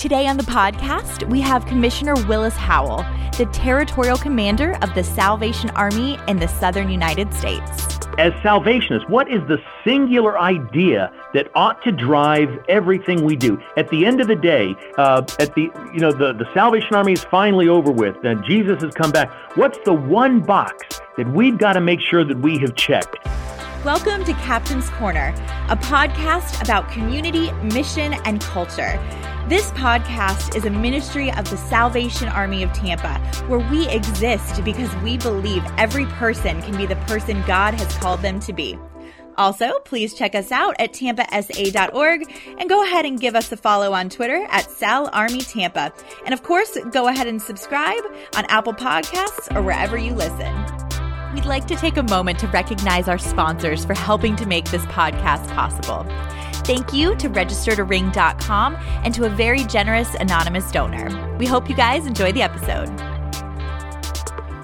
Today on the podcast, we have Commissioner Willis Howell, the territorial commander of the Salvation Army in the southern United States. As Salvationists, what is the singular idea that ought to drive everything we do? At the end of the day, uh, at the you know the, the Salvation Army is finally over with, and Jesus has come back. What's the one box that we've got to make sure that we have checked? Welcome to Captain's Corner, a podcast about community, mission, and culture. This podcast is a ministry of the Salvation Army of Tampa, where we exist because we believe every person can be the person God has called them to be. Also, please check us out at tampasa.org and go ahead and give us a follow on Twitter at Sal Army Tampa. And of course, go ahead and subscribe on Apple Podcasts or wherever you listen. We'd like to take a moment to recognize our sponsors for helping to make this podcast possible. Thank you to registertoring.com and to a very generous anonymous donor. We hope you guys enjoy the episode.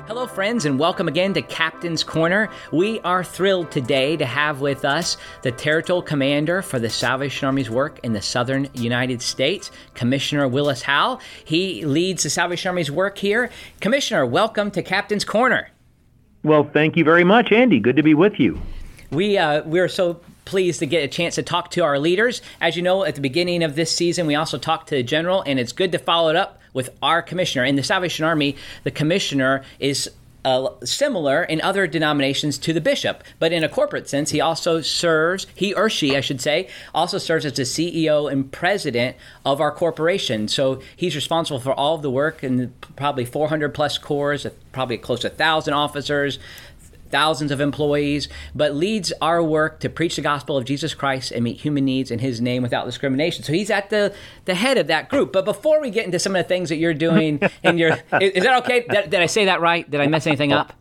Hello, friends, and welcome again to Captain's Corner. We are thrilled today to have with us the Territorial Commander for the Salvation Army's work in the southern United States, Commissioner Willis Howell. He leads the Salvation Army's work here. Commissioner, welcome to Captain's Corner. Well, thank you very much, Andy. Good to be with you. We uh, we're so pleased to get a chance to talk to our leaders. As you know, at the beginning of this season, we also talked to the general, and it's good to follow it up with our commissioner. In the Salvation Army, the commissioner is uh, similar in other denominations to the bishop, but in a corporate sense, he also serves, he or she, I should say, also serves as the CEO and president of our corporation. So he's responsible for all of the work and probably 400 plus corps, probably close to 1,000 officers, thousands of employees, but leads our work to preach the gospel of Jesus Christ and meet human needs in his name without discrimination. So he's at the, the head of that group. But before we get into some of the things that you're doing in your is, is that okay? Did, did I say that right? Did I mess anything up?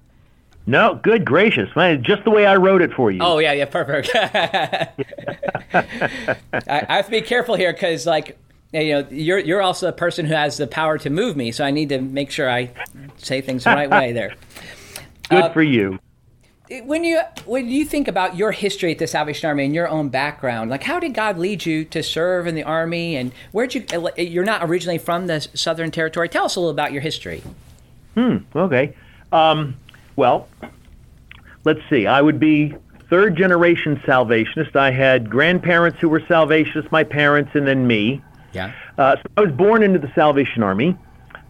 No, good gracious, man! Just the way I wrote it for you. Oh yeah, yeah, perfect. I, I have to be careful here because, like, you know, you're you're also a person who has the power to move me, so I need to make sure I say things the right way there. Good uh, for you when you when you think about your history at the Salvation Army and your own background, like how did God lead you to serve in the army, and where'd you? You're not originally from the Southern Territory. Tell us a little about your history. Hmm. Okay. Um, well, let's see. I would be third generation Salvationist. I had grandparents who were Salvationists, my parents, and then me. Yeah. Uh, so I was born into the Salvation Army.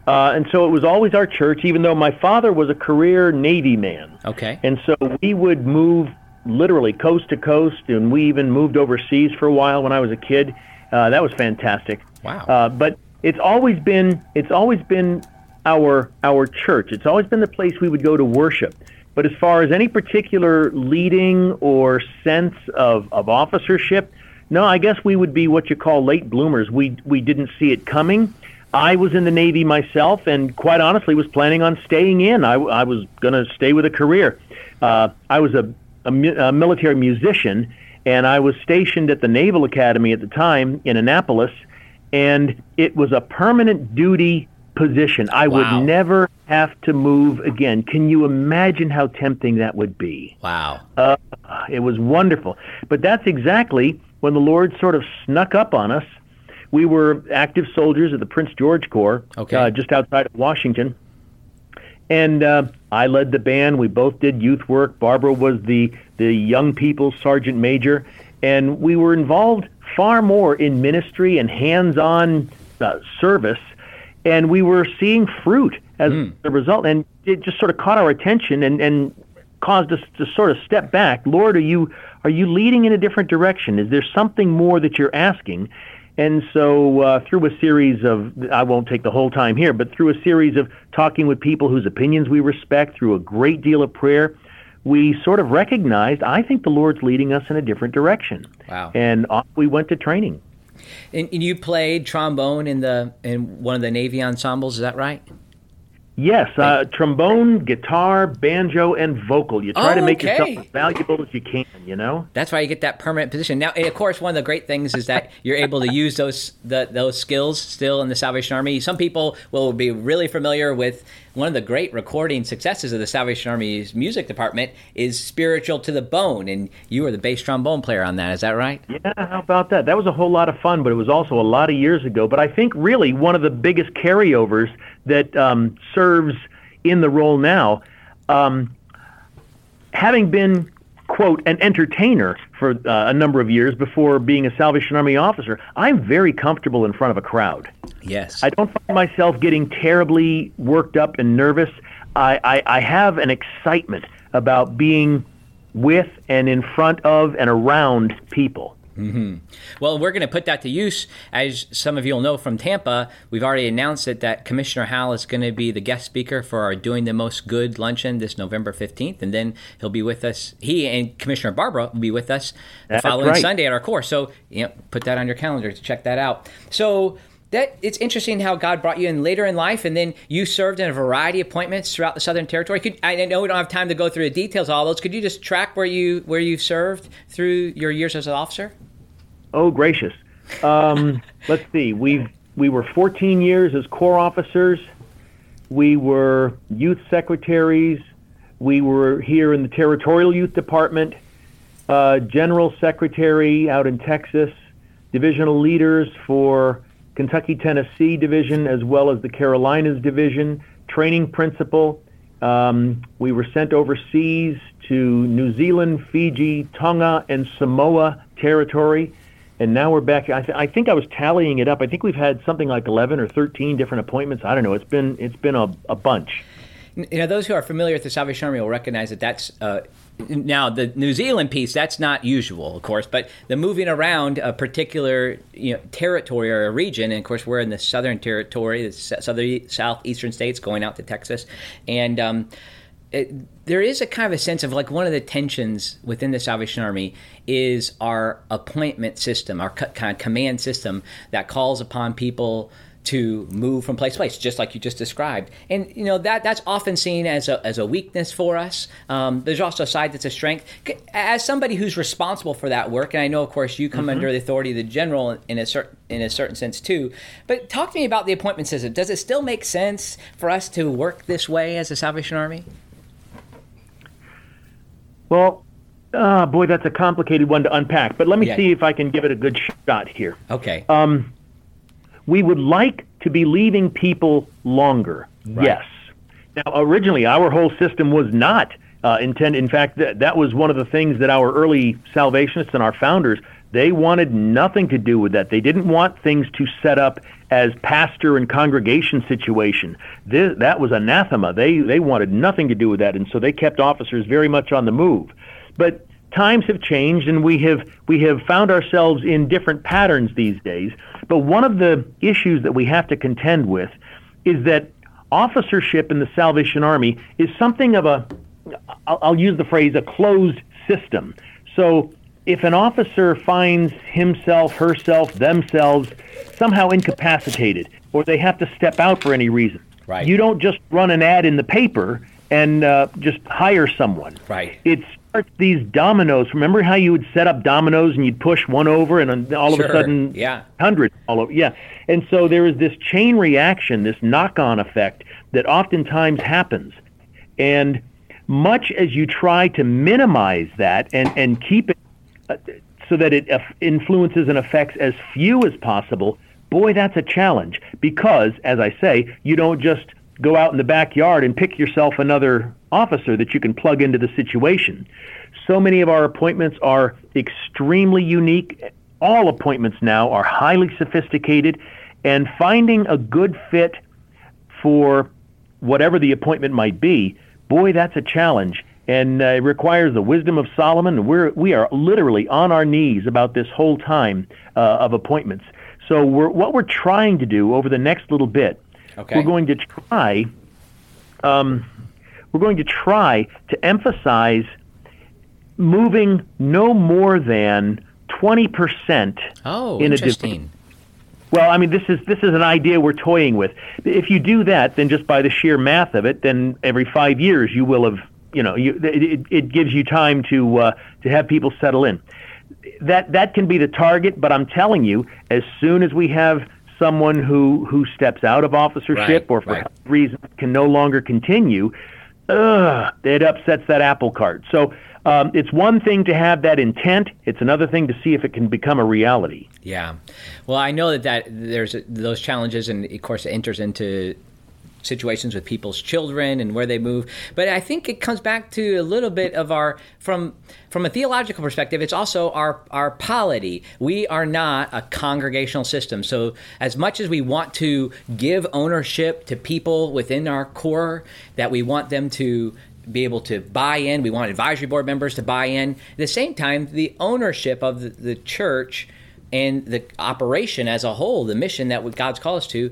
Uh, and so it was always our church, even though my father was a career Navy man. Okay. And so we would move literally coast to coast, and we even moved overseas for a while when I was a kid. Uh, that was fantastic. Wow. Uh, but it's always been it's always been our our church. It's always been the place we would go to worship. But as far as any particular leading or sense of, of officership, no, I guess we would be what you call late bloomers. We we didn't see it coming I was in the Navy myself, and quite honestly, was planning on staying in. I, I was going to stay with a career. Uh, I was a, a, a military musician, and I was stationed at the Naval Academy at the time in Annapolis, and it was a permanent duty position. I wow. would never have to move again. Can you imagine how tempting that would be? Wow. Uh, it was wonderful. But that's exactly when the Lord sort of snuck up on us we were active soldiers of the Prince George Corps, okay. uh, just outside of Washington. And uh, I led the band. We both did youth work. Barbara was the the young people sergeant major, and we were involved far more in ministry and hands-on uh, service. And we were seeing fruit as mm. a result, and it just sort of caught our attention and and caused us to sort of step back. Lord, are you are you leading in a different direction? Is there something more that you're asking? And so, uh, through a series of, I won't take the whole time here, but through a series of talking with people whose opinions we respect, through a great deal of prayer, we sort of recognized, I think the Lord's leading us in a different direction. Wow. And off we went to training. And, and you played trombone in the in one of the Navy ensembles, is that right? Yes, uh, trombone, guitar, banjo, and vocal. You try oh, to make okay. yourself as valuable as you can. You know. That's why you get that permanent position. Now, of course, one of the great things is that you're able to use those the, those skills still in the Salvation Army. Some people will be really familiar with one of the great recording successes of the Salvation Army's music department is "Spiritual to the Bone," and you were the bass trombone player on that. Is that right? Yeah, how about that? That was a whole lot of fun, but it was also a lot of years ago. But I think really one of the biggest carryovers that um, serves in the role now, um, having been quote, an entertainer for uh, a number of years before being a Salvation Army officer, I'm very comfortable in front of a crowd. Yes. I don't find myself getting terribly worked up and nervous. I, I, I have an excitement about being with and in front of and around people. Mm-hmm. Well, we're going to put that to use. As some of you will know from Tampa, we've already announced it that Commissioner Howell is going to be the guest speaker for our Doing the Most Good luncheon this November 15th. And then he'll be with us. He and Commissioner Barbara will be with us the following right. Sunday at our course. So, you know, put that on your calendar to check that out. So, that it's interesting how God brought you in later in life, and then you served in a variety of appointments throughout the Southern Territory. Could, I know we don't have time to go through the details of all those. Could you just track where you where you served through your years as an officer? Oh, gracious. Um, let's see. We we were 14 years as corps officers. We were youth secretaries. We were here in the territorial youth department. Uh, general secretary out in Texas. Divisional leaders for Kentucky Tennessee division as well as the Carolinas division. Training principal. Um, we were sent overseas to New Zealand, Fiji, Tonga, and Samoa territory and now we're back. I, th- I, think I was tallying it up. I think we've had something like 11 or 13 different appointments. I don't know. It's been it's been a, a bunch. You know, those who are familiar with the Salvation Army will recognize that that's. Uh, now the New Zealand piece that's not usual, of course, but the moving around a particular you know territory or a region, and of course we're in the Southern Territory, the southern southeastern states, going out to Texas, and um, it, there is a kind of a sense of like one of the tensions within the Salvation Army is our appointment system, our kind of command system that calls upon people to move from place to place, just like you just described. And you know that that's often seen as a, as a weakness for us. Um, there's also a side that's a strength. As somebody who's responsible for that work, and I know, of course, you come mm-hmm. under the authority of the general in a certain in a certain sense too. But talk to me about the appointment system. Does it still make sense for us to work this way as a Salvation Army? Well, uh, boy, that's a complicated one to unpack. But let me yeah. see if I can give it a good shot here. Okay. Um, we would like to be leaving people longer. Right. Yes. Now, originally, our whole system was not uh, intended. In fact, that, that was one of the things that our early Salvationists and our founders they wanted nothing to do with that. They didn't want things to set up as pastor and congregation situation. This, that was anathema. They they wanted nothing to do with that, and so they kept officers very much on the move. But times have changed, and we have we have found ourselves in different patterns these days. But one of the issues that we have to contend with is that officership in the Salvation Army is something of a I'll, I'll use the phrase a closed system. So if an officer finds himself, herself, themselves somehow incapacitated, or they have to step out for any reason, right. you don't just run an ad in the paper and uh, just hire someone. Right. It starts these dominoes. Remember how you would set up dominoes and you'd push one over, and all sure. of a sudden, yeah, hundreds all over. Yeah, and so there is this chain reaction, this knock-on effect that oftentimes happens, and much as you try to minimize that and, and keep it uh, so that it uh, influences and affects as few as possible, boy, that's a challenge because, as I say, you don't just go out in the backyard and pick yourself another officer that you can plug into the situation. So many of our appointments are extremely unique. All appointments now are highly sophisticated, and finding a good fit for whatever the appointment might be, boy, that's a challenge and uh, it requires the wisdom of Solomon. We're we are literally on our knees about this whole time uh, of appointments. So we're, what we're trying to do over the next little bit, okay. we're going to try. Um, we're going to try to emphasize moving no more than twenty percent oh, in a division. Well, I mean, this is this is an idea we're toying with. If you do that, then just by the sheer math of it, then every five years you will have you know, you, it, it gives you time to uh, to have people settle in. That that can be the target, but I'm telling you, as soon as we have someone who who steps out of officership Right, or for right. reasons can no longer continue, ugh, it upsets that apple cart. So um, it's one thing to have that intent; it's another thing to see if it can become a reality. Yeah. Well, I know that, that there's those challenges, and of course, it enters into situations with people's children and where they move. But I think it comes back to a little bit of our from from a theological perspective. It's also our our polity. We are not a congregational system. So as much as we want to give ownership to people within our corps, that we want them to be able to buy in. We want advisory board members to buy in. At the same time, the ownership of the, the church and the operation as a whole, the mission that God's called us to,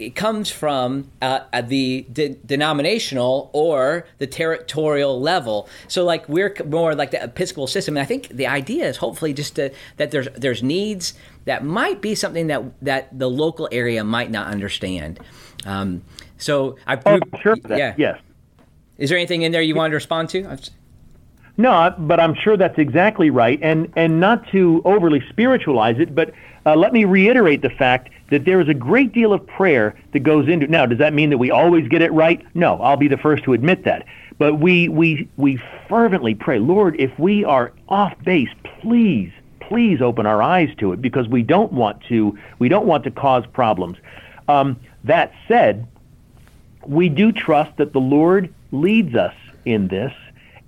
it comes from uh, the de- denominational or the territorial level. So, like we're more like the Episcopal system, and I think the idea is hopefully just to, that there's there's needs that might be something that that the local area might not understand. Um, so, I Oh, sure. That, yeah. Yes. Is there anything in there you wanted to respond to? No, but I'm sure that's exactly right, and and not to overly spiritualize it, but uh, let me reiterate the fact that there is a great deal of prayer that goes into. Now, does that mean that we always get it right? No, I'll be the first to admit that. But we we we fervently pray, Lord, if we are off base, please please open our eyes to it because we don't want to we don't want to cause problems. Um, that said, we do trust that the Lord leads us in this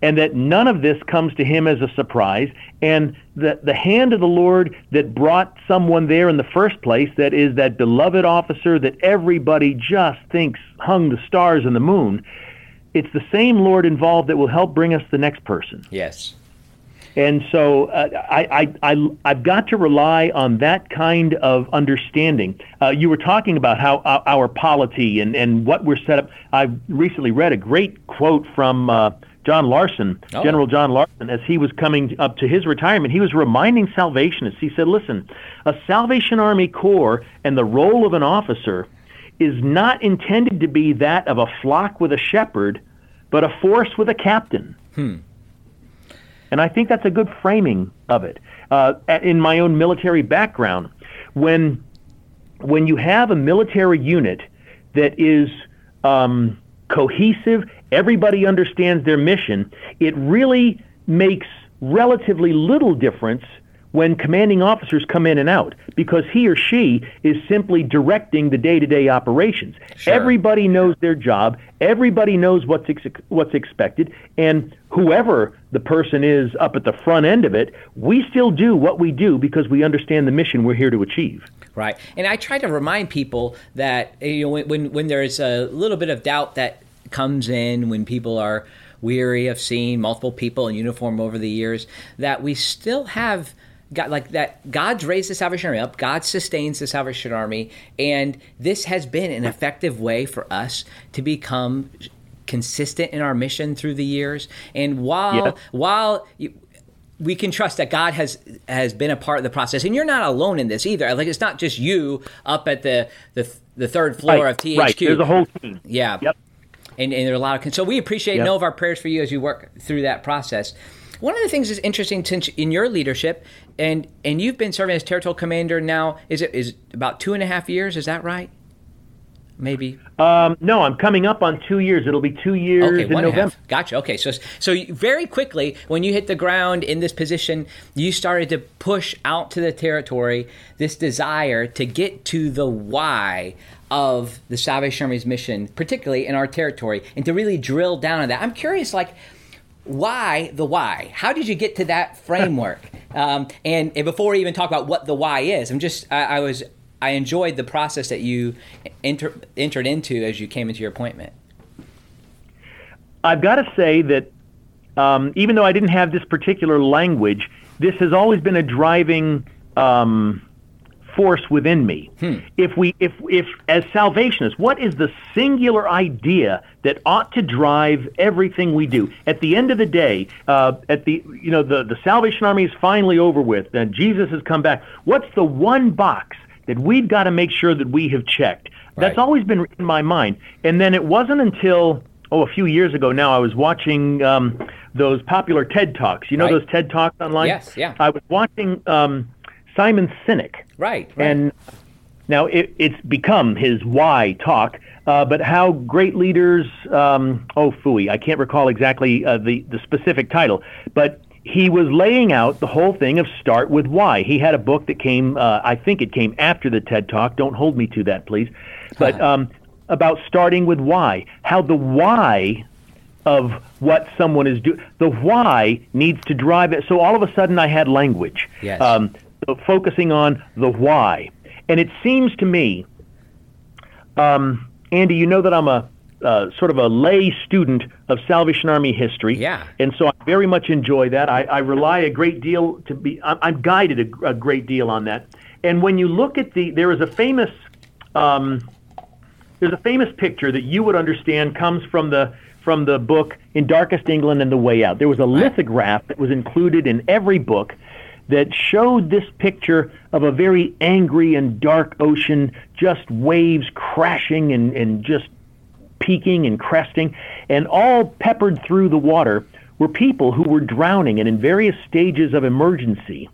and that none of this comes to him as a surprise and that the hand of the Lord that brought someone there in the first place that is that beloved officer that everybody just thinks hung the stars and the moon it's the same Lord involved that will help bring us the next person yes. And so uh, I, I, I, I've got to rely on that kind of understanding. Uh, you were talking about how our, our polity and, and what we're set up. I recently read a great quote from uh, John Larsson, Oh. General John Larsson, as he was coming up to his retirement. He was reminding Salvationists. He said, listen, a Salvation Army Corps and the role of an officer is not intended to be that of a flock with a shepherd, but a force with a captain. And I think that's a good framing of it. Uh, in my own military background, when when you have a military unit that is um, cohesive, everybody understands their mission. It really makes relatively little difference when commanding officers come in and out because he or she is simply directing the day-to-day operations. Sure. Everybody knows their job. Everybody knows what's ex- what's expected, and whoever the person is up at the front end of it, we still do what we do because we understand the mission we're here to achieve. Right, and I try to remind people that you know when when, when there's a little bit of doubt that comes in when people are weary of seeing multiple people in uniform over the years, that we still have. God, like that, God's raised the Salvation Army up. God sustains the Salvation Army, and this has been an effective way for us to become consistent in our mission through the years. And while Yeah. while you, we can trust that God has has been a part of the process, and you're not alone in this either. Like it's not just you up at the the, the third floor of THQ. Right. There's a whole team. yeah. Yep. And, and there are a lot of so we appreciate Yep. know of our prayers for you as you work through that process. One of the things that's interesting in your leadership, and and you've been serving as territorial commander now. Is it is about two and a half years? Is that right? Maybe Um, no, I'm coming up on two years. It'll be two years Okay, in one and a November. Gotcha. Okay, so so very quickly when you hit the ground in this position, you started to push out to the territory this desire to get to the why of the Salvation Army's mission, particularly in our territory, and to really drill down on that. I'm curious, like. Why the why? How did you get to that framework? um, and, and before we even talk about what the why is, I'm just I, I was I enjoyed the process that you enter, entered into as you came into your appointment. I've got to say that um, even though I didn't have this particular language, this has always been a driving um, force within me. If we, if, if as Salvationists, what is the singular idea that ought to drive everything we do? At the end of the day, uh, at the, you know, the the Salvation Army is finally over with, and Jesus has come back. What's the one box that we've got to make sure that we have checked? That's always been in my mind. And then it wasn't until oh, a few years ago now, I was watching um, those popular TED Talks. You know Right. those TED Talks online? Yes, yeah. I was watching um, Simon Sinek. Right, right. And now it, it's become his why talk, uh, but how great leaders, um, oh, fooey, I can't recall exactly uh, the, the specific title, but he was laying out the whole thing of start with why. He had a book that came, uh, I think it came after the TED Talk. Don't hold me to that, please. But um, about starting with why. How the why of what someone is doing, the why needs to drive it. So all of a sudden I had language. Yes. Um, so focusing on the why. And it seems to me, um, Andy, you know that I'm a uh, sort of a lay student of Salvation Army history. Yeah. And so I very much enjoy that. I, I rely a great deal to be, I'm, I'm guided a, a, great deal on that. And when you look at the, there is a famous, um, there's a famous picture that you would understand comes from the, from the book In Darkest England and the Way Out. There was a lithograph that was included in every book that showed this picture of a very angry and dark ocean, just waves crashing and, and just peaking and cresting, and all peppered through the water were people who were drowning and in various stages of emergency.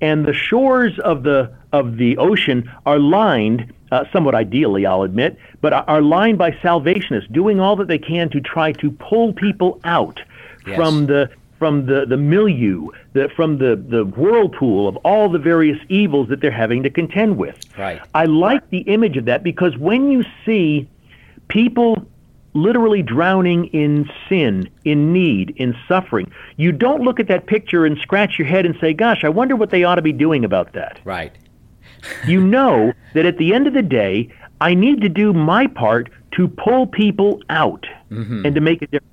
And the shores of the of the ocean are lined, uh, somewhat ideally, I'll admit, but are lined by salvationists doing all that they can to try to pull people out yes. from the from the, the milieu, the, from the, the whirlpool of all the various evils that they're having to contend with. Right. I like the image of that because when you see people literally drowning in sin, in need, in suffering. You don't look at that picture and scratch your head and say, gosh, I wonder what they ought to be doing about that. Right. you know that at the end of the day, I need to do my part to pull people out mm-hmm. and to make a difference.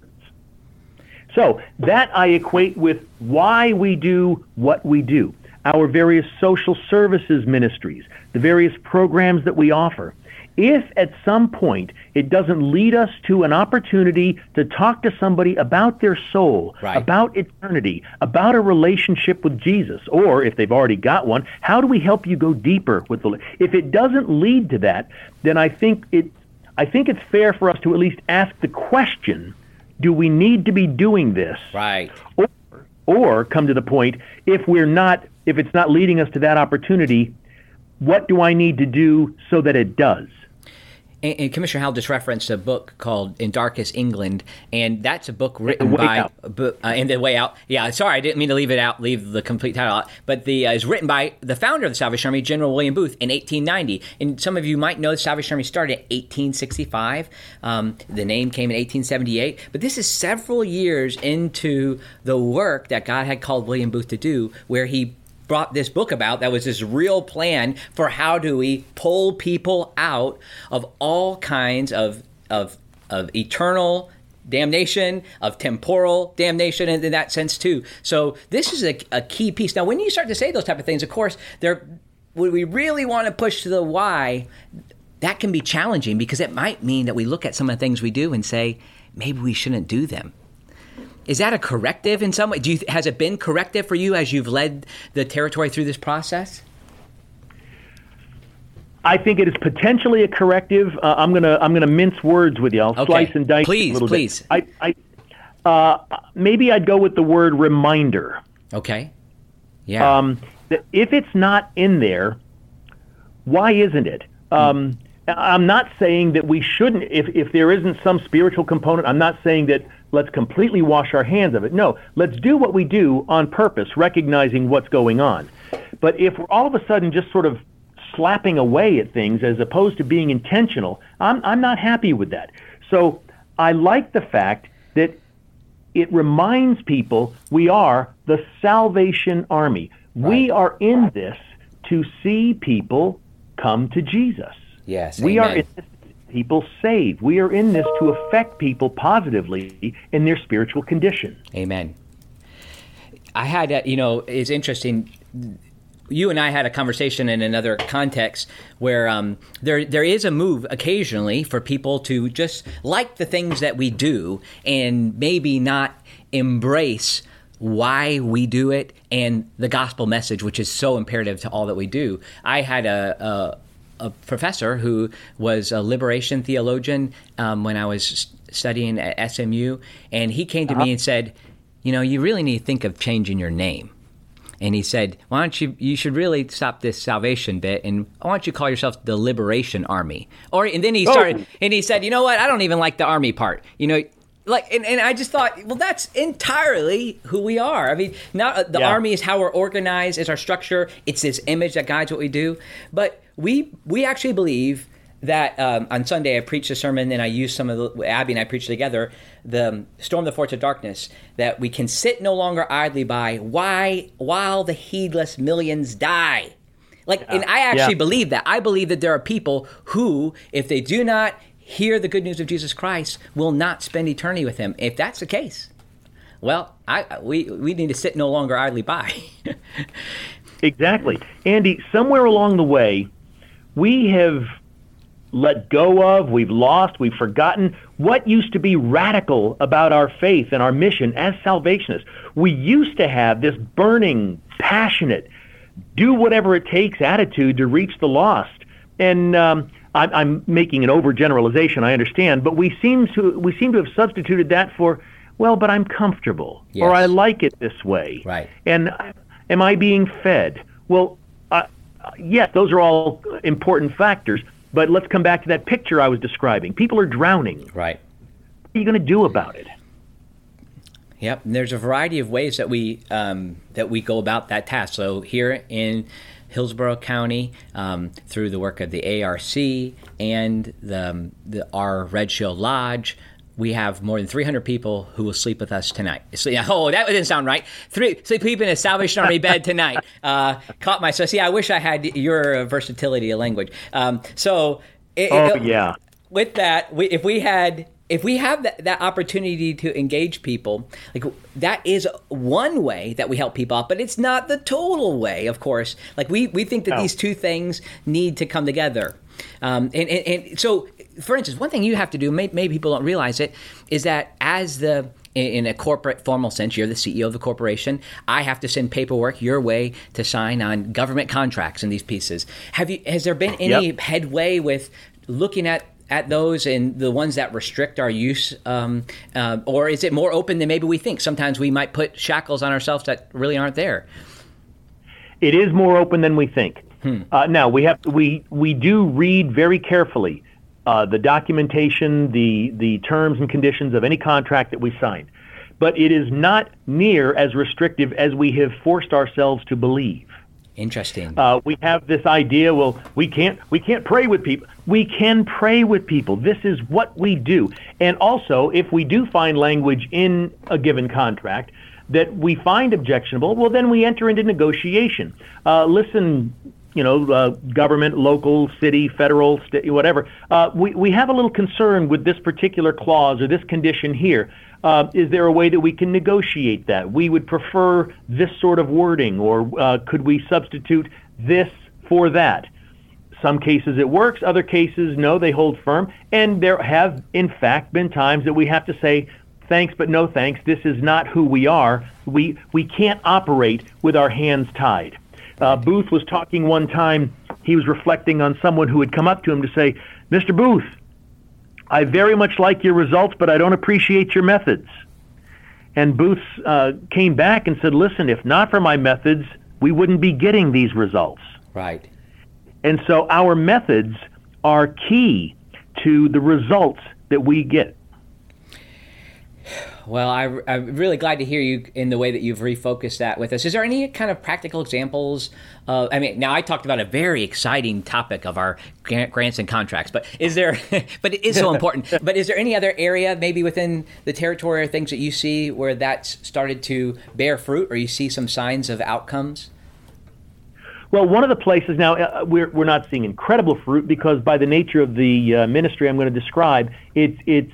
So that I equate with why we do what we do, our various social services ministries, the various programs that we offer. If at some point it doesn't lead us to an opportunity to talk to somebody about their soul, right. about eternity, about a relationship with Jesus, or if they've already got one, how do we help you go deeper with the if it doesn't lead to that, then I think it I think it's fair for us to at least ask the question, do we need to be doing this? Right. Or, or come to the point if we're not if it's not leading us to that opportunity, what do I need to do so that it does? And, and, Commissioner Howell just referenced a book called "In Darkest England," and that's a book written by uh, "In the Way Out." Yeah, sorry, I didn't mean to leave it out, leave the complete title out. But the uh, is written by the founder of the Salvation Army, General William Booth, in 1890. And some of you might know the Salvation Army started in 1865. Um, the name came in 1878. But this is several years into the work that God had called William Booth to do, where he brought this book about that was this real plan for how do we pull people out of all kinds of of of eternal damnation of temporal damnation in, in that sense too. So this is a, a, key piece. Now when you start to say those type of things of course there when we really want to push to the why that can be challenging because it might mean that we look at some of the things we do and say maybe we shouldn't do them is that a corrective in some way? Do you, has it been corrective for you as you've led the territory through this process? I think it is potentially a corrective. Uh, I'm gonna I'm gonna mince words with you. I'll okay. slice and dice please, a little please. bit. I, I uh, maybe I'd go with the word reminder. Okay. Yeah. Um, if it's not in there, why isn't it? Um, I'm not saying that we shouldn't. If if there isn't some spiritual component, I'm not saying that let's completely wash our hands of it. No, let's do what we do on purpose, recognizing what's going on. But if we're all of a sudden just sort of slapping away at things as opposed to being intentional, I'm, I'm not happy with that. So I like the fact that it reminds people we are the Salvation Army. Right. We are in this to see people come to Jesus. Yes, we amen. are in this people saved. We are in this to affect people positively in their spiritual condition. Amen. I had, a, you know, it's interesting. You and I had a conversation in another context where um, there there is a move occasionally for people to just like the things that we do and maybe not embrace why we do it and the gospel message, which is so imperative to all that we do. I had a, a professor who was a liberation theologian um, when I was studying at SMU, and he came to uh-huh. me and said, "You know, you really need to think of changing your name." and he said, "Why don't you? You should really stop this salvation bit, and why don't you call yourself the Liberation Army?" Or and then he started, oh. and he said, "You know what? I don't even like the army part. You know." Like and, and I just thought, well, that's entirely who we are. I mean, not uh, the yeah. army is how we're organized, is our structure. It's this image that guides what we do. But we we actually believe that um, on Sunday I preached a sermon and I used some of the Abby and I preached together the storm the forts of darkness that we can sit no longer idly by why while the heedless millions die. Like yeah. and I actually yeah. believe that. I believe that there are people who if they do not hear the good news of Jesus Christ will not spend eternity with him. If that's the case, well, I we we need to sit no longer idly by. exactly. Andy, somewhere along the way we have let go of, we've lost, we've forgotten what used to be radical about our faith and our mission as Salvationists. We used to have this burning, passionate, do whatever it takes attitude to reach the lost. And um, I'm, I'm making an overgeneralization, I understand, but we seem to we seem to have substituted that for, well, but I'm comfortable yes. or I like it this way. Right. And am I being fed? Well, uh, yes, those are all important factors. But let's come back to that picture I was describing. People are drowning. Right. What are you going to do about it? Yep. And there's a variety of ways that we um, that we go about that task. So here in Hillsborough County, um, through the work of the ARC and the, the our Red Shield Lodge, we have more than 300 people who will sleep with us tonight. So, yeah, oh, that didn't sound right. Three sleep in a Salvation Army bed tonight. Uh, caught myself. See, I wish I had your versatility of language. Um, so, it, oh it, yeah. With that, we, if we had if we have that, that opportunity to engage people, like that is one way that we help people out, but it's not the total way, of course. Like we, we think that no. these two things need to come together. Um, and, and, and, so for instance, one thing you have to do, maybe people don't realize it, is that as the in a corporate formal sense, you're the CEO of the corporation. I have to send paperwork your way to sign on government contracts and these pieces. Have you? Has there been any yep. headway with looking at at those and the ones that restrict our use, um, uh, or is it more open than maybe we think? Sometimes we might put shackles on ourselves that really aren't there. It is more open than we think. Hmm. Uh, now we have we we do read very carefully uh, the documentation, the, the terms and conditions of any contract that we sign. But it is not near as restrictive as we have forced ourselves to believe. Interesting. Uh, we have this idea. Well, we can't we can't pray with people. We can pray with people. This is what we do. And also, if we do find language in a given contract that we find objectionable, well, then we enter into negotiation. Uh, listen, you know, uh, government, local, city, federal, state, whatever. Uh, we, we have a little concern with this particular clause or this condition here. Uh, is there a way that we can negotiate that? We would prefer this sort of wording, or uh, could we substitute this for that? Some cases it works, other cases, no, they hold firm. And there have, in fact, been times that we have to say, thanks, but no thanks. This is not who we are. We, we can't operate with our hands tied. Uh, Booth was talking one time. He was reflecting on someone who had come up to him to say, Mr. Booth, I very much like your results, but I don't appreciate your methods. And Booth uh, came back and said, listen, if not for my methods, we wouldn't be getting these results. Right. And so our methods are key to the results that we get. Well, I, am really glad to hear you in the way that you've refocused that with us. Is there any kind of practical examples? Of, I mean, now I talked about a very exciting topic of our grants and contracts, but is there? but it is so important. but is there any other area, maybe within the territory, or things that you see where that's started to bear fruit, or you see some signs of outcomes? Well, one of the places now uh, we're we're not seeing incredible fruit because by the nature of the uh, ministry I'm going to describe, it's it's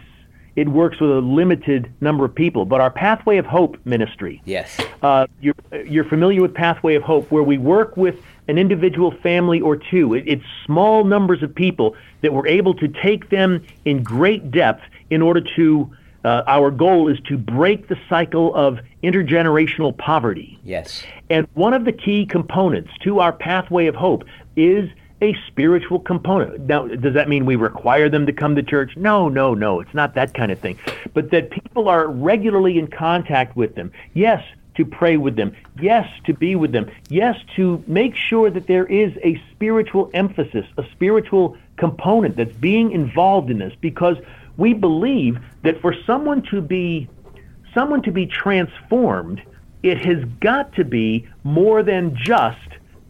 it works with a limited number of people. But our Pathway of Hope ministry, yes, uh, you're you're familiar with Pathway of Hope, where we work with an individual family or two. It, it's small numbers of people that we're able to take them in great depth in order to. Uh, our goal is to break the cycle of intergenerational poverty. Yes. And one of the key components to our pathway of hope is a spiritual component. Now, does that mean we require them to come to church? No, no, no. It's not that kind of thing. But that people are regularly in contact with them. Yes, to pray with them. Yes, to be with them. Yes, to make sure that there is a spiritual emphasis, a spiritual component that's being involved in this because we believe that for someone to be someone to be transformed, it has got to be more than just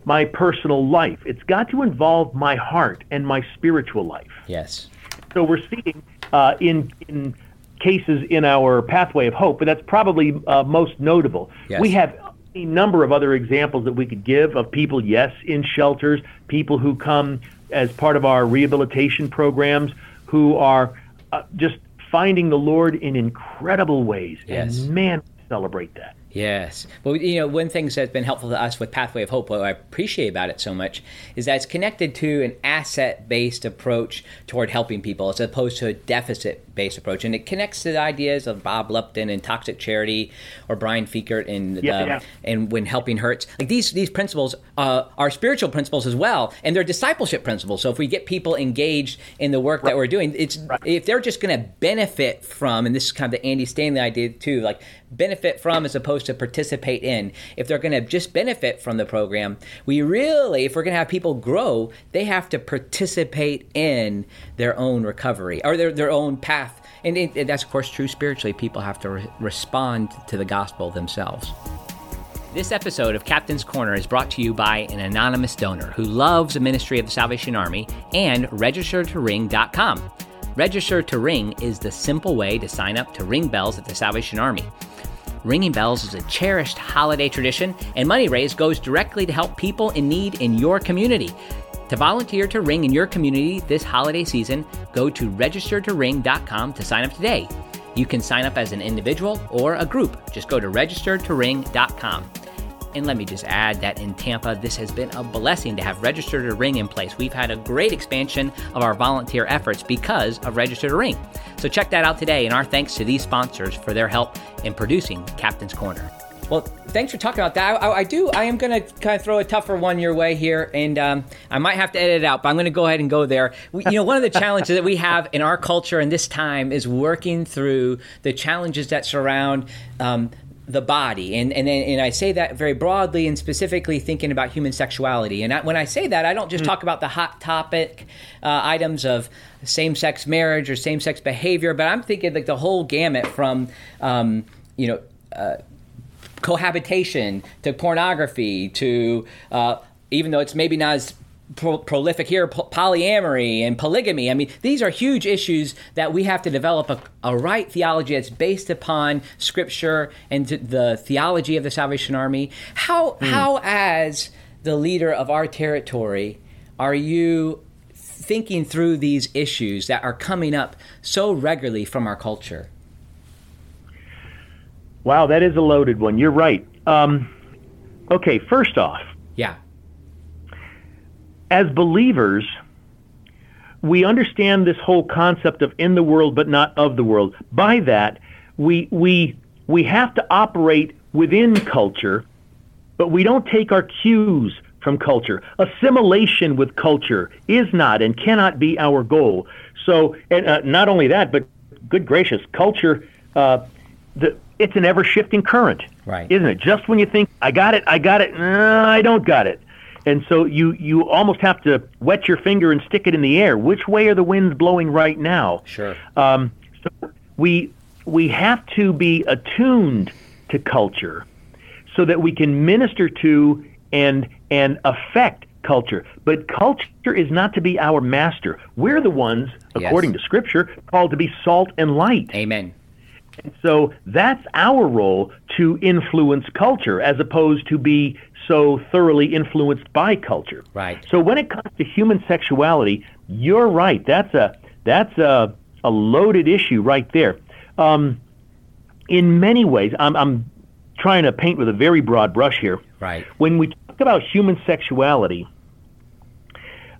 my personal life. It's got to involve my heart and my spiritual life. Yes. So we're seeing uh, in in cases in our pathway of hope, but that's probably uh, most notable. Yes. We have a number of other examples that we could give of people, yes, in shelters, people who come as part of our rehabilitation programs, who are uh, just finding the Lord in incredible ways. Yes. And man, we celebrate that. Yes. Well, you know, one thing that's been helpful to us with Pathway of Hope, what I appreciate about it so much, is that it's connected to an asset based approach toward helping people as opposed to a deficit based approach. And it connects to the ideas of Bob Lupton and Toxic Charity or Brian Fikkert and, Yeah, the, yeah. and When Helping Hurts. Like these, these principles uh, are spiritual principles as well, and they're discipleship principles. So if we get people engaged in the work that we're doing, it's if they're just going to benefit from, and this is kind of the Andy Stanley idea too, like benefit from as opposed to participate in. If they're going to just benefit from the program, we really, if we're going to have people grow, they have to participate in their own recovery or their, their own path. And, it, and that's, of course, true spiritually. People have to re- respond to the gospel themselves. This episode of Captain's Corner is brought to you by an anonymous donor who loves the ministry of the Salvation Army and registertoring.com. Register to Ring is the simple way to sign up to ring bells at the Salvation Army. Ringing bells is a cherished holiday tradition, and money raised goes directly to help people in need in your community. To volunteer to ring in your community this holiday season, go to registertoring.com to sign up today. You can sign up as an individual or a group. Just go to registertoring.com. And let me just add that in Tampa, this has been a blessing to have Registered to Ring in place. We've had a great expansion of our volunteer efforts because of Registered to Ring. So check that out today, and our thanks to these sponsors for their help in producing Captain's Corner. Well, thanks for talking about that. I, I do. I am going to kind of throw a tougher one your way here, and um, I might have to edit it out, but I'm going to go ahead and go there. We, you know, one of the challenges that we have in our culture in this time is working through the challenges that surround um, the body. And and and I say that very broadly and specifically thinking about human sexuality. And I, when I say that I don't just talk about the hot topic uh, items of same-sex marriage or same-sex behavior but I'm thinking like the whole gamut from um, you know uh, cohabitation to pornography to uh, even though it's maybe not as pro- prolific here po- polyamory and polygamy. I mean these are huge issues that we have to develop a, a right theology that's based upon scripture and the theology of the salvation army. How how as the leader of our territory are you thinking through these issues that are coming up so regularly from our culture? Wow, that is a loaded one. You're right. Um, okay, first off, yeah as believers, we understand this whole concept of in the world but not of the world. By that, we we we have to operate within culture, but we don't take our cues from culture. Assimilation with culture is not and cannot be our goal. So, and uh, not only that, but good gracious, culture. Uh, the, it's an ever shifting current, Right. Isn't it? Just when you think I got it, I got it, no, I don't got it. And so you, you almost have to wet your finger and stick it in the air. Which way are the winds blowing right now? Sure. Um, so we we have to be attuned to culture so that we can minister to and and affect culture. But culture is not to be our master. We're the ones, Yes. according to Scripture, called to be salt and light. amen So that's our role to influence culture as opposed to be so thoroughly influenced by culture. Right. So when it comes to human sexuality, you're right. That's a that's a, a loaded issue right there. Um, in many ways, I'm, I'm trying to paint with a very broad brush here. right When we talk about human sexuality,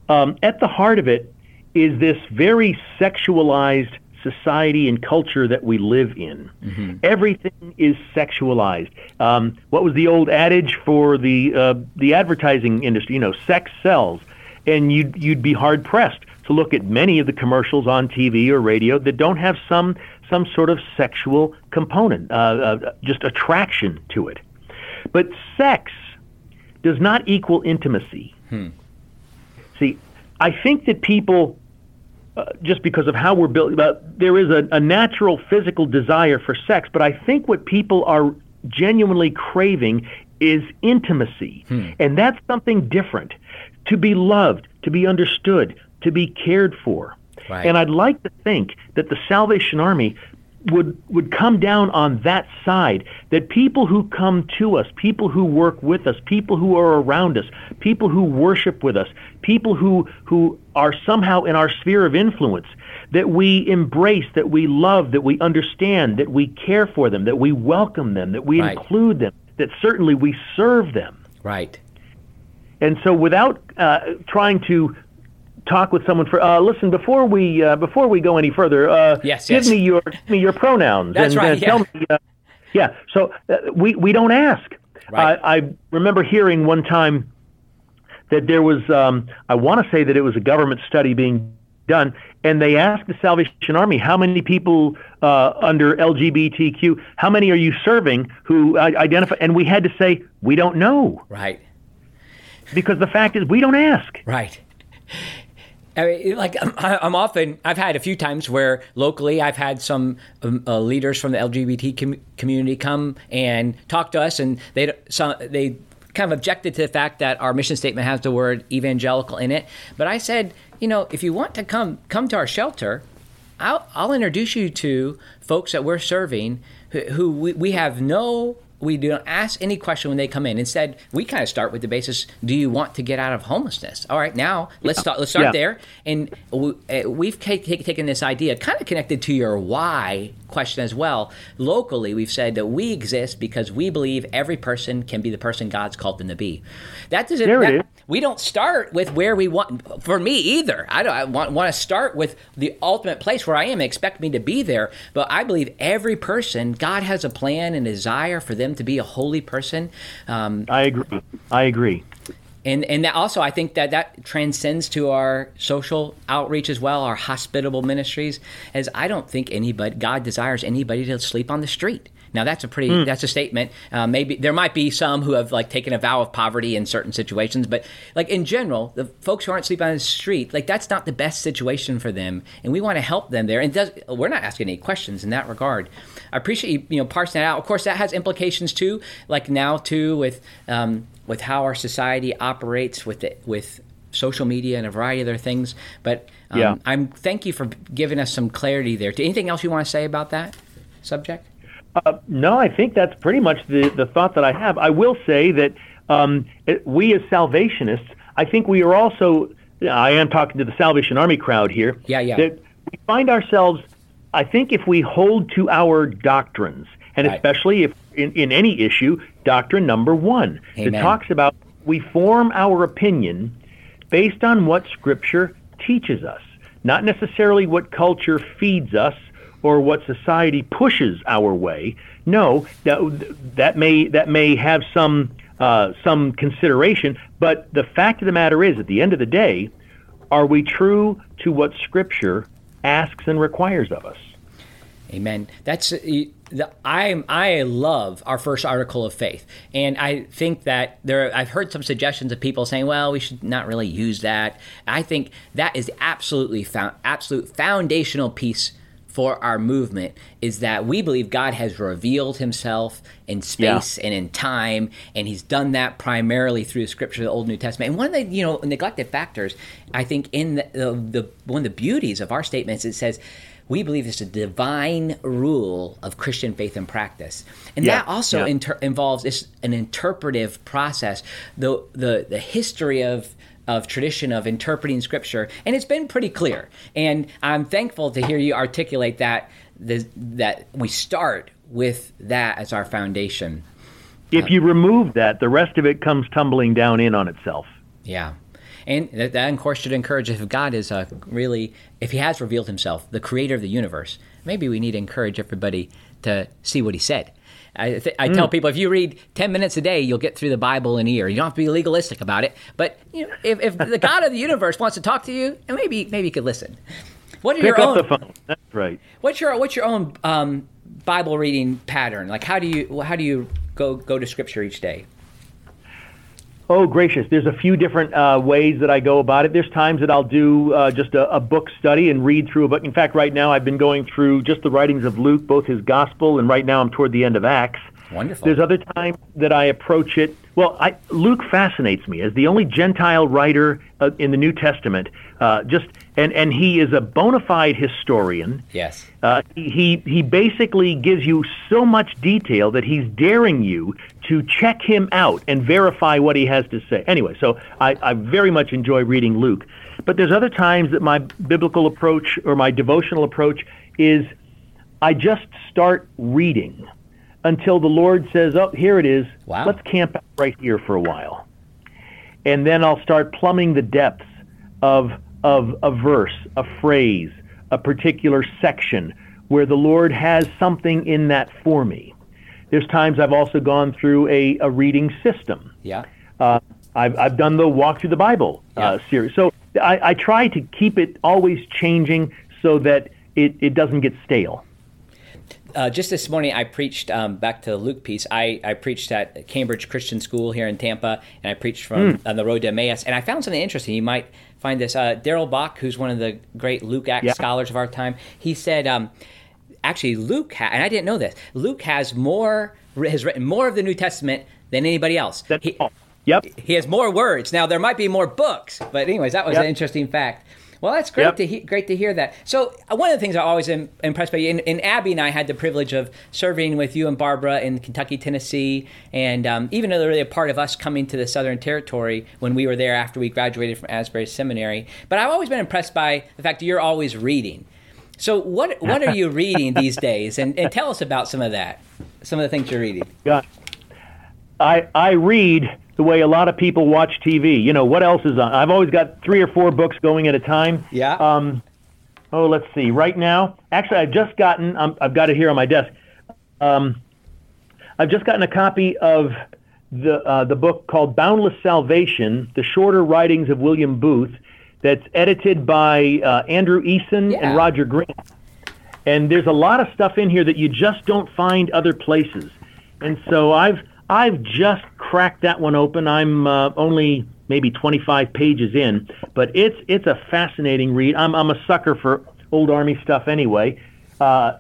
um, at the heart of it is this very sexualized society and culture that we live in. Everything is sexualized. Um, what was the old adage for the uh, the advertising industry? You know, sex sells, and you'd you'd be hard pressed to look at many of the commercials on TV or radio that don't have some some sort of sexual component, uh, uh, just attraction to it. But sex does not equal intimacy. Hmm. See, I think that people, uh, just because of how we're built, uh, there is a, a natural physical desire for sex, but I think what people are genuinely craving is intimacy. Hmm. And that's something different. To be loved, to be understood, to be cared for. Right. And I'd like to think that the Salvation Army would would come down on that side that people who come to us people who work with us people who are around us people who worship with us people who who are somehow in our sphere of influence that we embrace that we love that we understand that we care for them that we welcome them that we Right. include them that certainly we serve them Right. and so, without uh, trying to talk with someone for, uh, listen, before we uh, before we go any further, uh, Yes, give yes. me your give me your pronouns That's and, right, and yeah. tell me. Uh, yeah, so uh, we we don't ask. Right. I, I remember hearing one time that there was, um, I want to say that it was a government study being done, and they asked the Salvation Army, how many people uh, under LGBTQ, how many are you serving who uh, identify? And we had to say, we don't know, Right. because the fact is, we don't ask. Right. I mean, like I'm, often, I've had a few times where locally I've had some um, uh, leaders from the LGBT com- community come and talk to us, and they they kind of objected to the fact that our mission statement has the word evangelical in it. But I said, you know, if you want to come come to our shelter, I'll, I'll introduce you to folks that we're serving who, who we, we have no we don't ask any question when they come in. Instead, we kind of start with the basis: Do you want to get out of homelessness? All right, now let's start. Let's start Yeah. there. And we, uh, we've ta- ta- taken this idea, kind of connected to your why question as well. Locally, we've said that we exist because we believe every person can be the person God's called them to be. That doesn't. There it that- is. We don't start with where we want for me either i, don't, I want, want to start with the ultimate place where i am expect me to be there but i believe every person god has a plan and desire for them to be a holy person um, I agree. I agree. and and that also I think that that transcends to our social outreach as well, our hospitable ministries. As I don't think anybody God desires anybody to sleep on the street. Now that's a pretty that's a statement. Uh, maybe there might be some who have like taken a vow of poverty in certain situations, but like in general, the folks who aren't sleeping on the street, like that's not the best situation for them, and we want to help them there. And does we're not asking any questions in that regard. I appreciate you you know parsing that out. Of course, that has implications too, like now too with um, with how our society operates with it with social media and a variety of other things. But um, Yeah. I'm thank you for giving us some clarity there. Anything else you want to say about that subject? Uh, no, I think that's pretty much the, the thought that I have. I will say that um, it, we as Salvationists, I think we are also, I am talking to the Salvation Army crowd here, Yeah, yeah. that we find ourselves, I think if we hold to our doctrines, and Right. especially if in, in any issue, doctrine number one, Amen. that talks about we form our opinion based on what Scripture teaches us, not necessarily what culture feeds us or what society pushes our way. No, that, that may that may have some uh, some consideration, but the fact of the matter is, at the end of the day, are we true to what Scripture asks and requires of us? Amen. That's uh, I I love our first article of faith, and I think that there. I've heard some suggestions of people saying, "Well, we should not really use that." I think that is absolutely found, absolute foundational piece for our movement is that we believe God has revealed Himself in space and in time, and He's done that primarily through the Scripture, of the Old New Testament. And one of the you know neglected factors, I think, in the, the, the one of the beauties of our statements, it says we believe it's a divine rule of Christian faith and practice, and Yeah, that also yeah. inter- involves an interpretive process. The the the history of of tradition of interpreting scripture, and it's been pretty clear. And I'm thankful to hear you articulate that the, that we start with that as our foundation. If you remove that, the rest of it comes tumbling down in on itself. Yeah. And that, that of course, should encourage if God is uh, really, if He has revealed Himself, the creator of the universe, maybe we need to encourage everybody to see what He said. I, th- I tell people if you read 10 minutes a day, you'll get through the Bible in a year. You don't have to be legalistic about it. But you know, if, if the God of the universe wants to talk to you, and maybe, maybe you could listen. What are Pick your up own? the phone. That's right. What's your what's your own um, Bible reading pattern? Like how do you how do you go go to Scripture each day? Oh, gracious. There's a few different uh, ways that I go about it. There's times that I'll do uh, just a, a book study and read through a book. In fact, right now I've been going through just the writings of Luke, both his gospel, and right now I'm toward the end of Acts. Wonderful. There's other times that I approach it. Well, I, Luke fascinates me as the only Gentile writer uh, in the New Testament. Uh, just and and he is a bona fide historian. yes. Uh, he he basically gives you so much detail that he's daring you to check him out and verify what he has to say. Anyway, so I, I very much enjoy reading Luke, but there's other times that my biblical approach or my devotional approach is I just start reading until the Lord says, "Oh, here it is. Wow. Let's camp out right here for a while," and then I'll start plumbing the depths of of a verse, a phrase, a particular section where the Lord has something in that for me. There's times I've also gone through a, a reading system. Yeah. Uh, I've, I've done the Walk Through the Bible uh, series. So I, I try to keep it always changing so that it, it doesn't get stale. Uh, just this morning, I preached um, back to the Luke piece. I, I preached at Cambridge Christian School here in Tampa, and I preached from Hmm. on the road to Emmaus. And I found something interesting. You might find this. Uh, Darrell Bock, who's one of the great Luke Acts Yeah. scholars of our time, he said, um, actually, Luke, ha- and I didn't know this. Luke has more has written more of the New Testament than anybody else. That's He- all. Yep. he has more words. Now there might be more books, but anyways, that was Yep. an interesting fact. Well, that's great Yep. to he- great to hear that. So uh, one of the things I always am impressed by you, and, and Abby and I had the privilege of serving with you and Barbara in Kentucky, Tennessee, and um, even though they're really a part of us coming to the Southern Territory when we were there after we graduated from Asbury Seminary. But I've always been impressed by the fact that you're always reading. So what what are you reading these days? And, and tell us about some of that, some of the things you're reading. Yeah. I I read the way a lot of people watch TV. You know, what else is on? I've always got three or four books going at a time. Yeah. Um, oh, let's see. Right now, actually, I've just gotten. Um, I've got it here on my desk. Um, I've just gotten a copy of the uh, the book called Boundless Salvation: The Shorter Writings of William Booth. That's edited by uh, Andrew Eason Yeah. and Roger Green. And there's a lot of stuff in here that you just don't find other places. And so I've I've just cracked that one open. I'm uh, only maybe 25 pages in, but it's it's a fascinating read. I'm I'm a sucker for old army stuff anyway. Uh,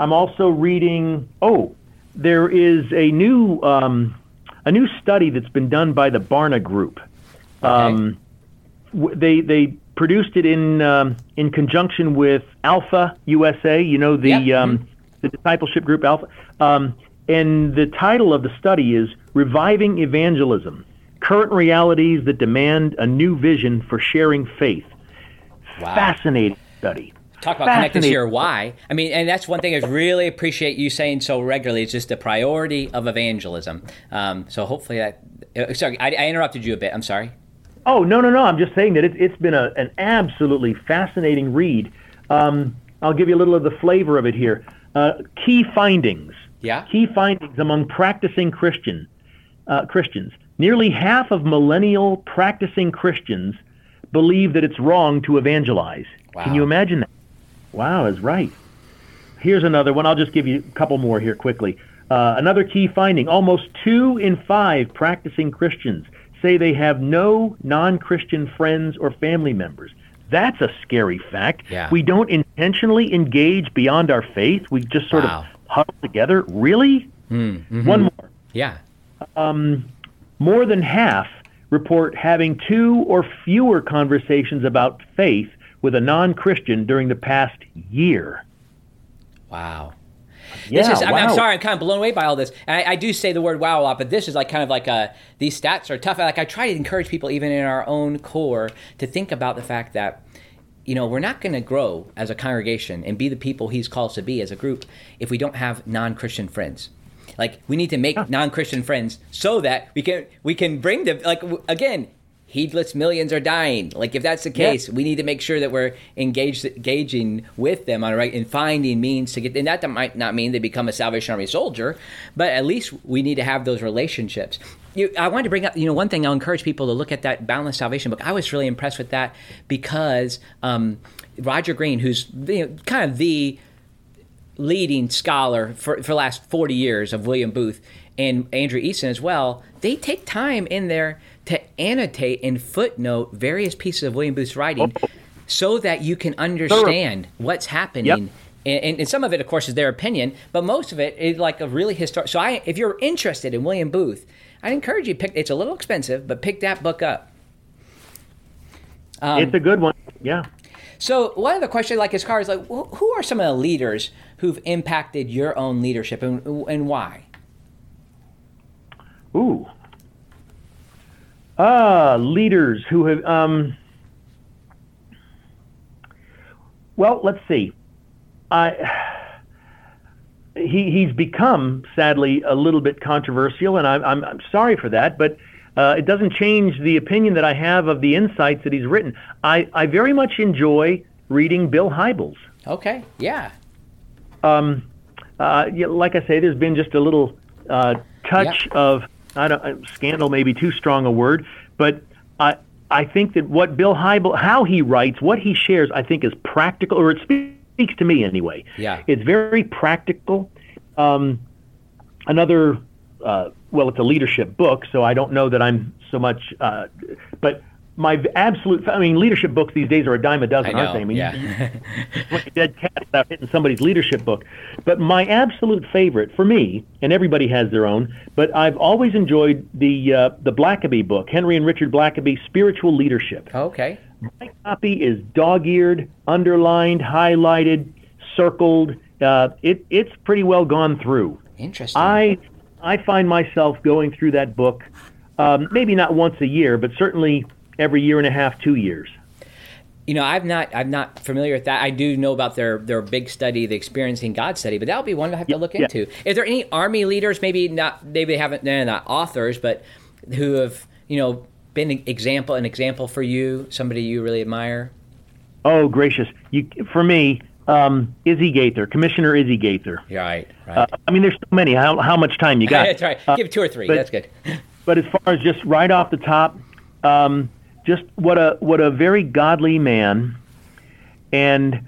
I'm also reading. Oh, there is a new um, a new study that's been done by the Barna Group. Um, w- they they produced it in um, in conjunction with Alpha USA. You know the Yep. um, the discipleship group Alpha. And the title of the study is "Reviving Evangelism: Current Realities that Demand a New Vision for Sharing Faith." Wow. Fascinating study. talk about connecting to your why. I mean, and that's one thing I really appreciate you saying so regularly. It's just the priority of evangelism. Um, so hopefully that. uh, Sorry, I, I interrupted you a bit. I'm sorry. Oh no no no! I'm just saying that it's it's been a, an absolutely fascinating read. Um, I'll give you a little of the flavor of it here. Uh, key findings. Yeah. Key findings among practicing Christian uh, Christians. Nearly half of millennial practicing Christians believe that it's wrong to evangelize. Can you imagine that? Wow, is right. Here's another one. I'll just give you a couple more here quickly. Uh, another key finding almost two in five practicing Christians say they have no non Christian friends or family members. That's a scary fact. Yeah. We don't intentionally engage beyond our faith. We just sort Wow. of huddle together. Really? Mm-hmm. One more. Yeah. More than half report having two or fewer conversations about faith with a non Christian during the past year. Wow. Yeah, This is, I mean, I'm sorry, I'm kind of blown away by all this. And I, I do say the word wow a lot, but this is like kind of like a, these stats are tough. Like I try to encourage people, even in our own corps, to think about the fact that, you know, we're not going to grow as a congregation and be the people He's called to be as a group if we don't have non-Christian friends. Like we need to make non-Christian friends so that we can we can bring them. Like w- again, heedless millions are dying. Like if that's the Yeah. case, we need to make sure that we're engaged, engaging with them on a right and finding means to get. And that might not mean they become a Salvation Army soldier, but at least we need to have those relationships. You, I wanted to bring up, you know, one thing. I'll encourage people to look at that Boundless Salvation book. I was really impressed with that because. Um, Roger Green, who's you know, kind of the leading scholar for, for the last 40 years of William Booth, and Andrew Eason as well, they take time in there to annotate and footnote various pieces of William Booth's writing so that you can understand what's happening. Yep. And, and, some of it, of course, is their opinion, but most of it is like a really historic. So, I, if you're interested in William Booth, I'd encourage you to pick. It's a little expensive, but pick that book up. Um, it's a good one. Yeah. So one of the questions, like as far as like, who are some of the leaders who've impacted your own leadership, and, and why? Ooh. Ah, leaders who have. Um, well, let's see. I he he's become sadly a little bit controversial, and I'm I'm, I'm sorry for that, but. Uh, it doesn't change the opinion that I have of the insights that he's written. I, I very much enjoy reading Bill Hybels. Okay, yeah. Um, uh, yeah, like I say, there's been just a little uh, touch of I don't uh, scandal, maybe too strong a word, but I I think that what Bill Hybel, how he writes, what he shares, I think is practical, or it speaks to me anyway. Yeah, it's very practical. Um, another, uh, well, it's a leadership book, so I don't know that I'm so much, uh, but my absolute, I mean, leadership books these days are a dime a dozen, know, aren't they? I mean, yeah. like a dead cat without hitting somebody's leadership book. But my absolute favorite for me, and everybody has their own, but I've always enjoyed the uh, the Blackaby book, Henry and Richard Blackaby, Spiritual Leadership. Okay. My copy is dog-eared, underlined, highlighted, circled. Uh, it it's pretty well gone through. Interesting. I I find myself going through that book, um, maybe not once a year, but certainly every year and a half, two years. You know, I'm not I'm not familiar with that. I do know about their their big study, the Experiencing God study, but that'll be one I have to look yeah. into. Is there any army leaders, maybe not maybe they haven't they're not authors, but who have you know been an example an example for you, somebody you really admire? Oh gracious! You for me, um, Izzy Gaither, Commissioner Izzy Gaither. Right, right. Uh, I mean, there's so many. How how much time you got? That's right. Uh, Give two or three. but, That's good. But as far as just right off the top, um, just what a what a very godly man, and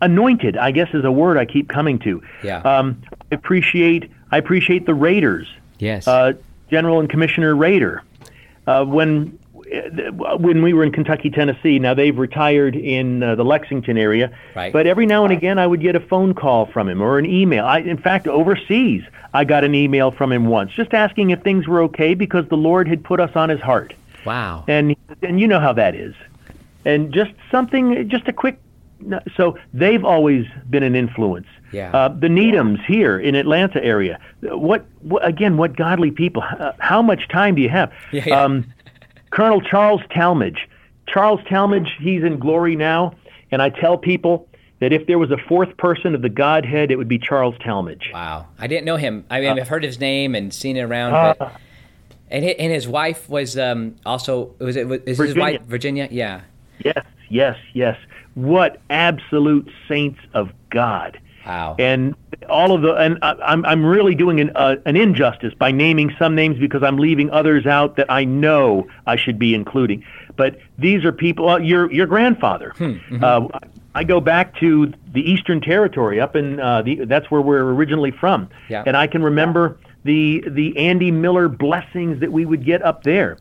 anointed. I guess is a word I keep coming to. Yeah. Um, I appreciate I appreciate the Raders. Yes. Uh, General and Commissioner Rader. Uh, when when we were in Kentucky, Tennessee, now they've retired in uh, the Lexington area. Right. But every now and again, I would get a phone call from him or an email. I, in fact, overseas, I got an email from him once, just asking if things were okay because the Lord had put us on His heart. wow. And and you know how that is. And just something, just a quick. So they've always been an influence. Yeah. Uh, the Needhams here in Atlanta area. What, what again? What godly people? Uh, how much time do you have? Yeah, yeah. Um, Colonel Charles Talmage. Charles Talmage. he's in glory now, and I tell people that if there was a fourth person of the Godhead, it would be Charles Talmage. Wow. I didn't know him. I mean, I've heard his name and seen it around, Uh, but and hi- and his wife was um, also was it was his Virginia. wife Virginia? Yeah. Yes, yes, yes. What absolute saints of God. Wow. and all of the and I- I'm I'm really doing an uh, an injustice by naming some names because I'm leaving others out that I know I should be including. But these are people. Uh, your your grandfather. Uh, I go back to the Eastern Territory up in uh, the that's where we're originally from, Yeah. and I can remember the the Andy Miller blessings that we would get up there.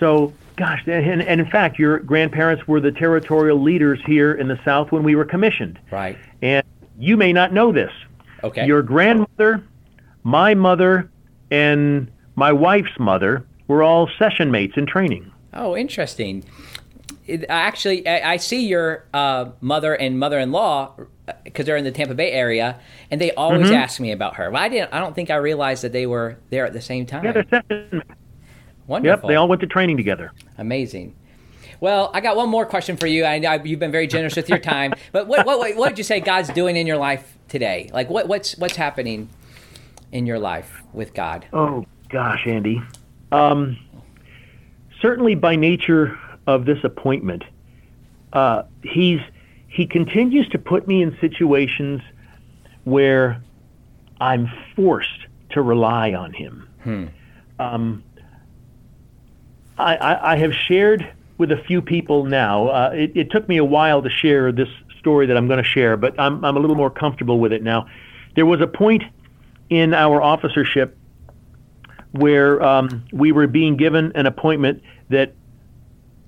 So. Gosh, and, and in fact, your grandparents were the territorial leaders here in the South when we were commissioned. right. And you may not know this. Okay. Your grandmother, my mother, and my wife's mother were all session mates in training. Oh, interesting. It, actually, I, I see your uh, mother and mother-in-law because they're in the Tampa Bay area, and they always Mm-hmm. ask me about her. Well, I didn't. I don't think I realized that they were there at the same time. Yeah, they're session. Wonderful. Yep, they all went to training together. Amazing. Well, I got one more question for you. I, I, you've been very generous with your time, but what, what, what, what would you say God's doing in your life today? Like, what, what's what's happening in your life with God? Oh gosh, Andy. Um, certainly, by nature of this appointment, uh, he's he continues to put me in situations where I'm forced to rely on him. Um, I, I, I have shared with a few people now. Uh, it, it took me a while to share this story that I'm going to share, but I'm, I'm a little more comfortable with it now. There was a point in our officership where um, we were being given an appointment that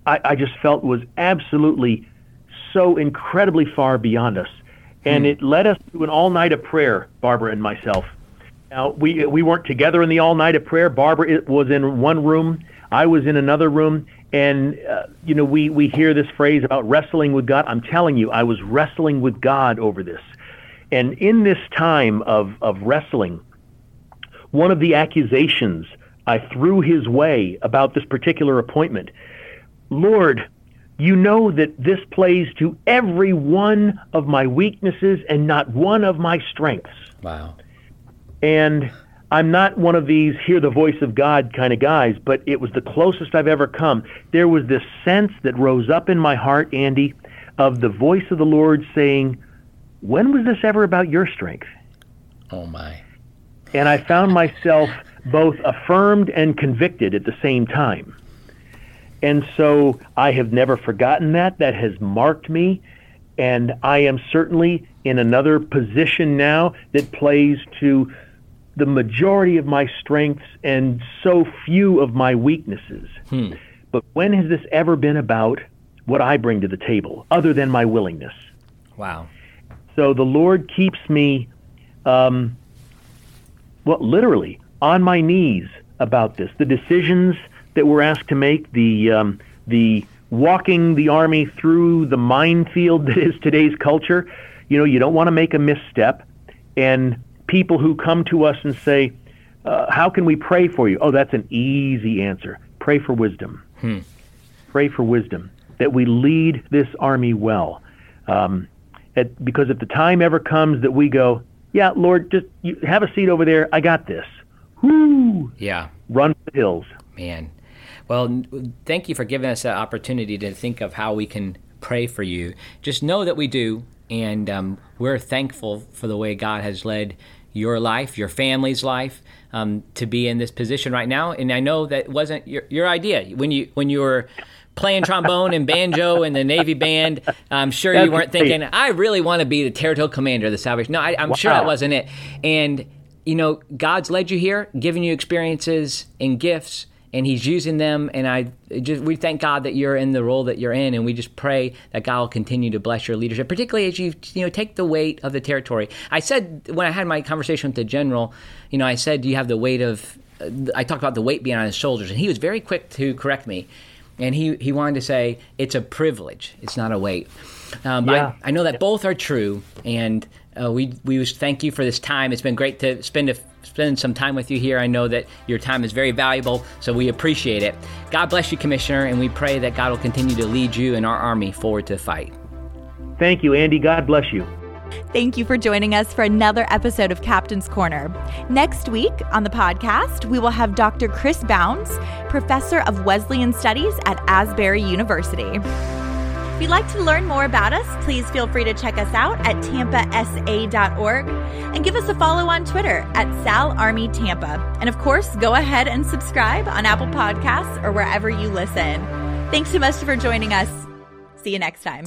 I, I just felt was absolutely so incredibly far beyond us. And hmm. it led us to an all night of prayer, Barbara and myself. Now, we, we weren't together in the all night of prayer. Barbara was in one room, I was in another room. And, uh, you know, we, we hear this phrase about wrestling with God. I'm telling you, I was wrestling with God over this. And in this time of, of wrestling, one of the accusations I threw his way about this particular appointment Lord, you know that this plays to every one of my weaknesses and not one of my strengths. Wow. And I'm not one of these hear the voice of God kind of guys, but it was the closest I've ever come. There was this sense that rose up in my heart, Andy, of the voice of the Lord saying, When was this ever about your strength? Oh, my. And I found myself both affirmed and convicted at the same time. And so I have never forgotten that. That has marked me. And I am certainly in another position now that plays to the majority of my strengths and so few of my weaknesses. Hmm. But when has this ever been about what I bring to the table, other than my willingness? Wow. So the Lord keeps me, um, well, literally on my knees about this. The decisions that we're asked to make, the um, the walking the army through the minefield that is today's culture. You know, you don't want to make a misstep, and people who come to us and say, uh, "How can we pray for you?" Oh, that's an easy answer. Pray for wisdom. Hmm. Pray for wisdom that we lead this army well. Um, at, because if the time ever comes that we go, yeah, Lord, just you have a seat over there. I got this. Whoo! Yeah. Run for the hills. Man. Well, thank you for giving us that opportunity to think of how we can pray for you. Just know that we do, and um, we're thankful for the way God has led your life, your family's life, um, to be in this position right now. And I know that wasn't your, your idea when you when you were playing trombone and banjo in the Navy band. I'm sure you weren't thinking, I really want to be the territorial commander of the Salvation. No, I, am wow. sure that wasn't it. And you know, God's led you here, given you experiences and gifts and he's using them and i just we thank god that you're in the role that you're in and we just pray that god will continue to bless your leadership particularly as you you know take the weight of the territory i said when i had my conversation with the general you know i said you have the weight of i talked about the weight being on his shoulders and he was very quick to correct me and he, he wanted to say it's a privilege it's not a weight um, yeah. I, I, know that both are true and uh, we we thank you for this time. It's been great to spend a, spend some time with you here. I know that your time is very valuable, so we appreciate it. God bless you, Commissioner, and we pray that God will continue to lead you and our army forward to fight. Thank you, Andy. God bless you. Thank you for joining us for another episode of Captain's Corner. Next week on the podcast, we will have Dr. Chris Bounds, professor of Wesleyan Studies at Asbury University. If you'd like to learn more about us, please feel free to check us out at tampasa.org and give us a follow on Twitter at SalArmyTampa. And of course, go ahead and subscribe on Apple Podcasts or wherever you listen. Thanks so much for joining us. See you next time.